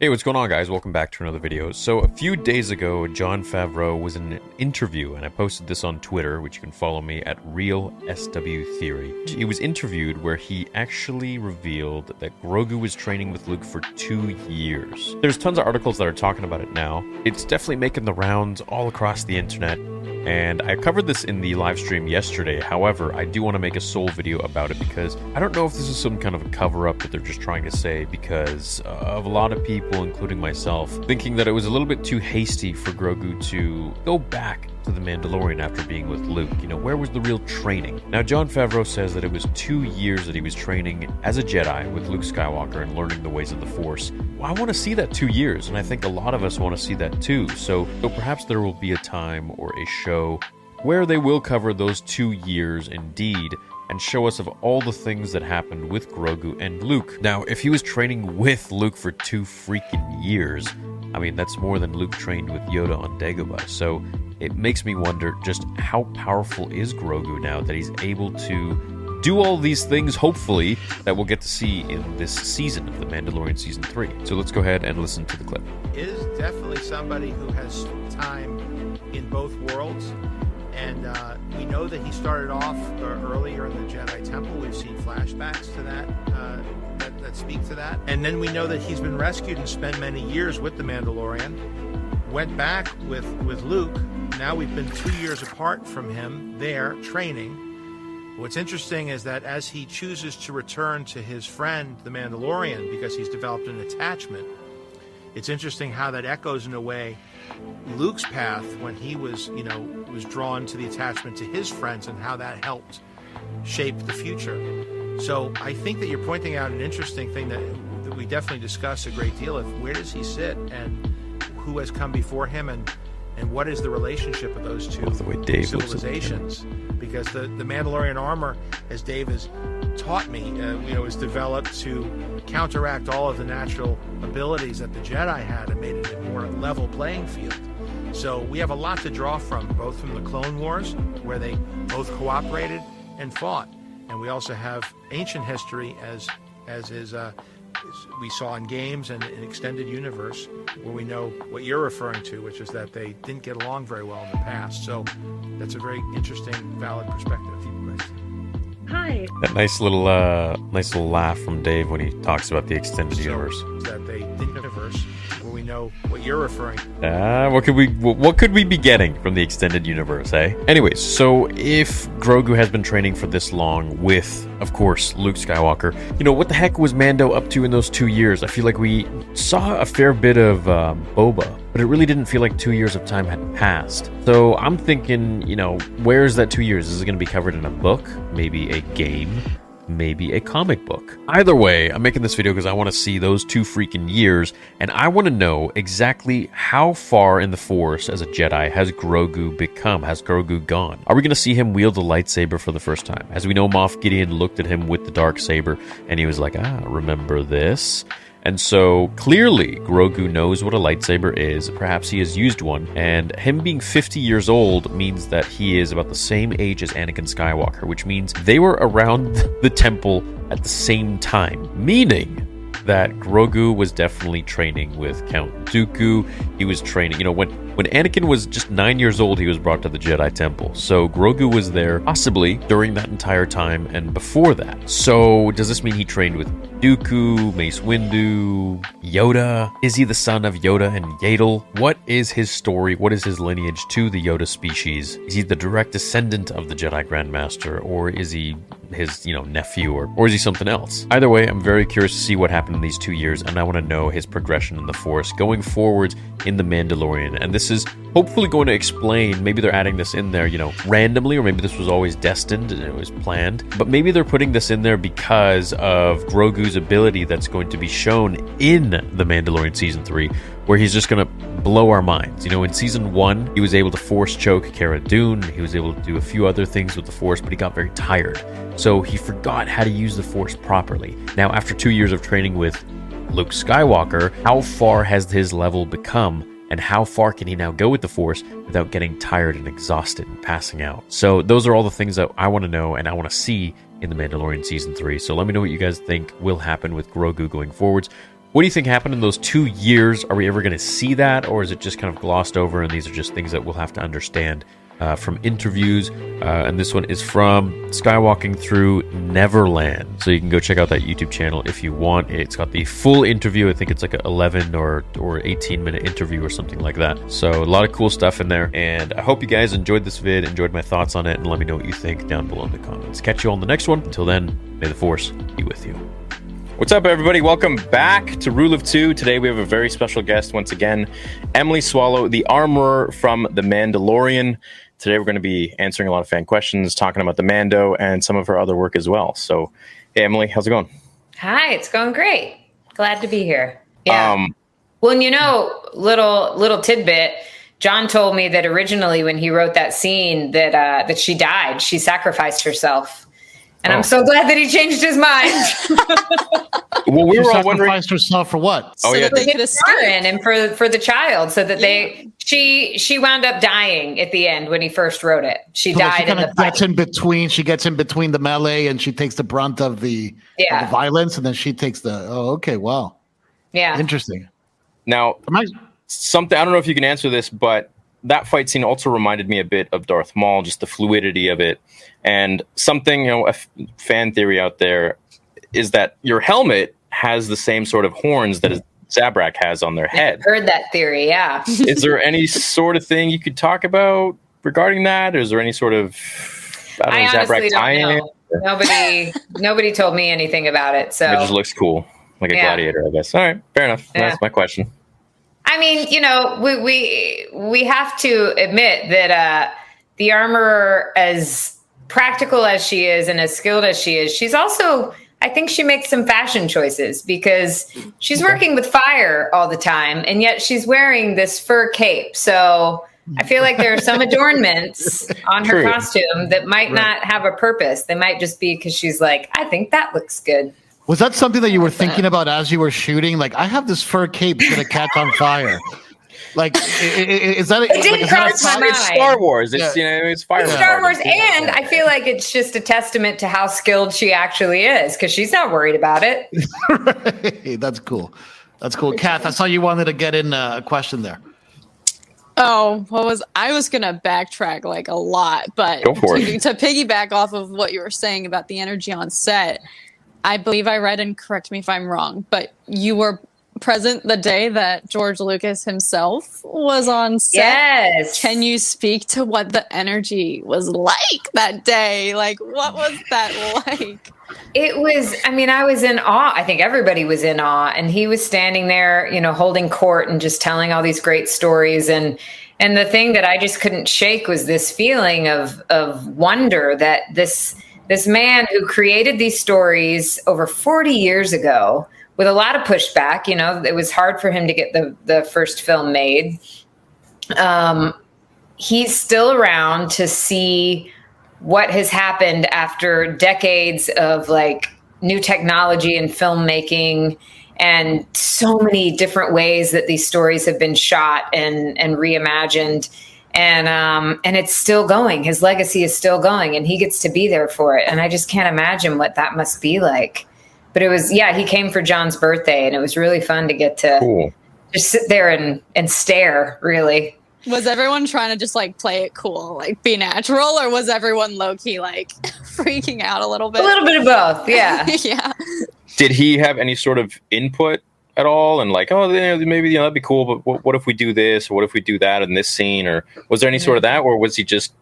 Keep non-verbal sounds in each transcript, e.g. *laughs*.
Hey, what's going on, guys? Welcome back to another video. So, a few days ago, Jon Favreau was in an interview, and I posted this on Twitter, which you can follow me at Real SW Theory. He was interviewed where he actually revealed that Grogu was training with Luke for two years. There's tons of articles that are talking about it now. It's definitely making the rounds all across the internet. And I covered this in the live stream yesterday. However, I do want to make a sole video about it because I don't know if this is some kind of a cover up that they're just trying to say because of a lot of people, including myself, thinking that it was a little bit too hasty for Grogu to go back to the Mandalorian after being with Luke. You know, where was the real training? Now, Jon Favreau says that it was two years that he was training as a Jedi with Luke Skywalker and learning the ways of the Force. Well, I want to see that two years, and I think a lot of us want to see that too. So, so perhaps there will be a time or a show where they will cover those two years indeed and show us of all the things that happened with Grogu and Luke. Now, if he was training with Luke for two freaking years, I mean, that's more than Luke trained with Yoda on Dagobah. So it makes me wonder just how powerful is Grogu now that he's able to do all these things, hopefully, that we'll get to see in this season of The Mandalorian Season 3. So let's go ahead and listen to the clip. is definitely somebody who has time in both worlds. And uh, we know that he started off uh, earlier in the Jedi Temple. We've seen flashbacks to that, uh, that that speak to that. And then we know that he's been rescued and spent many years with the Mandalorian. Went back with with Luke. Now we've been two years apart from him there training. What's interesting is that as he chooses to return to his friend, the Mandalorian, because he's developed an attachment, it's interesting how that echoes in a way Luke's path when he was, you know, was drawn to the attachment to his friends and how that helped shape the future. So I think that you're pointing out an interesting thing that, that we definitely discuss a great deal of where does he sit and who has come before him and and what is the relationship of those two the way Dave looks at the civilizations? Because the, the Mandalorian armor, as Dave has taught me, uh, you know, is developed to counteract all of the natural abilities that the Jedi had and made it a more level playing field. So we have a lot to draw from, both from the Clone Wars, where they both cooperated and fought, and we also have ancient history as as is uh, we saw in games and in extended universe, where we know what you're referring to, which is that they didn't get along very well in the past. So that's a very interesting, valid perspective. Hi. That nice little, uh, nice little laugh from Dave when he talks about the extended universe. That they didn't universe, where we know what you're referring. Ah, what could we what what could we be getting from the extended universe, eh? Anyways, so if Grogu has been training for this long with, of course, Luke Skywalker, you know what the heck was Mando up to in those two years? I feel like we saw a fair bit of um, Boba, but it really didn't feel like two years of time had passed. So I'm thinking, you know, where's that two years? Is it going to be covered in a book, maybe a game? Maybe a comic book. Either way, I'm making this video because I want to see those two freaking years, and I want to know exactly how far in the Force as a Jedi has Grogu become? Has Grogu gone? Are we going to see him wield the lightsaber for the first time? As we know, Moff Gideon looked at him with the dark saber, and he was like, ah, remember this? And so clearly, Grogu knows what a lightsaber is. Perhaps he has used one. And him being 50 years old means that he is about the same age as Anakin Skywalker, which means they were around *laughs* the temple at the same time. Meaning that Grogu was definitely training with Count Dooku. He was training, you know, when when Anakin was just nine years old, he was brought to the Jedi Temple. So Grogu was there possibly during that entire time and before that. So does this mean he trained with Dooku, Mace Windu, Yoda? Is he the son of Yoda and Yaddle? What is his story? What is his lineage to the Yoda species? Is he the direct descendant of the Jedi Grandmaster, or is he his, you know, nephew, or, or is he something else? Either way, I'm very curious to see what happened in these two years, and I want to know his progression in the Force going forward in The Mandalorian. And this is hopefully going to explain, maybe they're adding this in there, you know, randomly, or maybe this was always destined and it was planned, but maybe they're putting this in there because of Grogu's ability that's going to be shown in The Mandalorian Season 3, where he's just going to blow our minds. You know, in Season 1, he was able to force choke Cara Dune, he was able to do a few other things with the Force, but he got very tired. So he forgot how to use the Force properly. Now, after two years of training with Luke Skywalker, how far has his level become? And how far can he now go with the Force without getting tired and exhausted and passing out? So, those are all the things that I want to know and I want to see in The Mandalorian Season 3. So, let me know what you guys think will happen with Grogu going forwards. What do you think happened in those two years? Are we ever going to see that, or is it just kind of glossed over and these are just things that we'll have to understand uh, from interviews. Uh, and this one is from Skywalking Through Neverland. So you can go check out that YouTube channel if you want. It's got the full interview. I think it's like an 11 or, or 18 minute interview or something like that. So a lot of cool stuff in there. And I hope you guys enjoyed this vid, enjoyed my thoughts on it, and let me know what you think down below in the comments. Catch you all in the next one. Until then, may the Force be with you. What's up, everybody? Welcome back to Rule of Two. Today we have a very special guest once again, Emily Swallow, the armorer from The Mandalorian. Today we're going to be answering a lot of fan questions, talking about the Mando and some of her other work as well. So, hey, Emily, how's it going? Hi, it's going great. Glad to be here. Yeah. Um, well, and you know, little little tidbit. Jon told me that originally when he wrote that scene that uh, that she died, she sacrificed herself. And oh. I'm so glad that he changed his mind. *laughs* well, we she were all wondering herself for what? Oh, so yeah. that they could escape and for for the child, so that yeah. they she she wound up dying at the end when he first wrote it. She so died she in the gets in between. She gets in between the melee, and she takes the brunt of the, yeah. Of the violence, and then she takes the. Oh, okay, wow. Yeah, interesting. Now, I, something I don't know if you can answer this, but that fight scene also reminded me a bit of Darth Maul, just the fluidity of it, and something you know, a f- fan theory out there is that your helmet has the same sort of horns that Zabrak has on their head. I've heard that theory, yeah. *laughs* is there any sort of thing you could talk about regarding that? Or is there any sort of I, don't know, I Zabrak don't know. Nobody, *laughs* nobody told me anything about it. So it just looks cool, like a yeah. gladiator, I guess. All right, fair enough. Yeah. That's my question. I mean, you know, we we we have to admit that uh, the armorer, as practical as she is and as skilled as she is, she's also I think she makes some fashion choices because she's working with fire all the time, and yet she's wearing this fur cape. So I feel like there are some *laughs* adornments on her True. costume that might right. not have a purpose. They might just be because she's like, I think that looks good. Was that something that you were thinking *laughs* about as you were shooting? Like, I have this fur cape that's gonna catch on fire. Like, is that? It did like, cross my mind. It's Star Wars. It's yeah. you know, it's Fire. It's Star Wars, and I feel like it's just a testament to how skilled she actually is because she's not worried about it. *laughs* right. That's cool. That's cool, Kath. I saw you wanted to get in a question there. Oh, what was I was gonna backtrack like a lot, but to, to piggyback off of what you were saying about the energy on set, I believe I read, and correct me if I'm wrong, but you were present the day that George Lucas himself was on set. Yes. Can you speak to what the energy was like that day? Like, what was that like? It was, I mean, I was in awe. I think everybody was in awe. And he was standing there, you know, holding court and just telling all these great stories. And, and the thing that I just couldn't shake was this feeling of, of wonder that this, this man who created these stories over 40 years ago with a lot of pushback, you know, it was hard for him to get the, the first film made. Um, he's still around to see what has happened after decades of like new technology and filmmaking and so many different ways that these stories have been shot and and reimagined and um, and it's still going. His legacy is still going, and he gets to be there for it. And I just can't imagine what that must be like but it was yeah, he came for Jon's birthday, and it was really fun to get to Cool. just sit there and and stare. Really, Was everyone trying to just like play it cool, like be natural, or was everyone low key like *laughs* freaking out a little bit? a little bit of both. Yeah. *laughs* yeah. Did he have any sort of input at all? And like, oh, you know, maybe you know, that'd be cool, but what, what if we do this? Or what if we do that in this scene? Or was there any sort of that, or was he just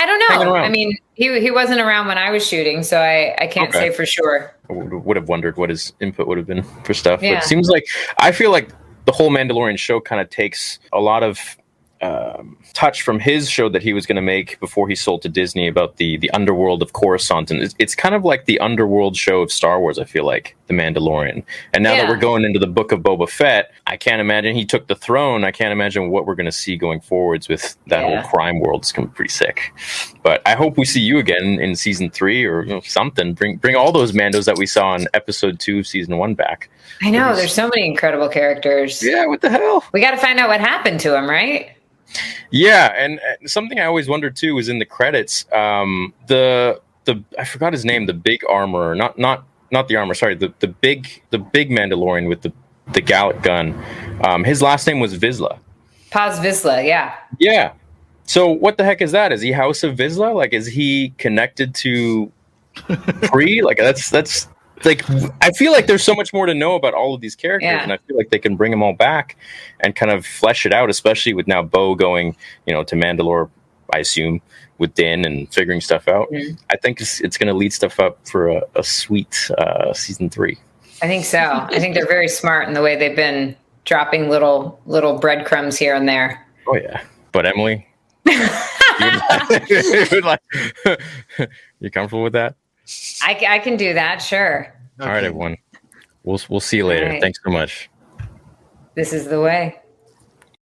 I don't know. I mean, he he wasn't around when I was shooting, so I I can't Okay. say for sure. I would have wondered what his input would have been *laughs* for stuff. But it seems like I feel like the whole Mandalorian show kind of takes a lot of um, touch from his show that he was going to make before he sold to Disney about the the underworld of Coruscant, and it's, it's kind of like the underworld show of Star Wars. I feel like the Mandalorian, and now that we're going into the book of Boba Fett, I can't imagine he took the throne. I can't imagine what we're going to see going forwards with that Yeah. whole crime world. It's going to be pretty sick. But I hope we see you again in season three or you know, something. Bring bring all those Mandos that we saw in episode two of season one back. I know there's so many incredible characters. Yeah, what the hell? We got to find out what happened to him, right? Yeah, and something I always wondered too was in the credits. Um, the the I forgot his name. The big armor, not not not the armor. Sorry, the the big the big Mandalorian with the the Gallic gun. Um, his last name was Vizsla. Paz Vizsla, yeah. Yeah. So what the heck is that? Is he House of Vizsla? Like, is he connected to Pre? like, that's that's like I feel like there's so much more to know about all of these characters, Yeah. and I feel like they can bring them all back and kind of flesh it out, especially with now Bo going, you know, to Mandalore. I assume with Din and figuring stuff out. Mhm. I think it's, it's going to lead stuff up for a, a sweet uh, season three. I think so. I think they're very smart in the way they've been dropping little little breadcrumbs here and there. Oh yeah, but Emily, *laughs* *laughs* you would like- *laughs* you comfortable with that? I, I can do that, sure. All right, everyone. We'll we'll see you later. All right. Thanks so much. This is the way.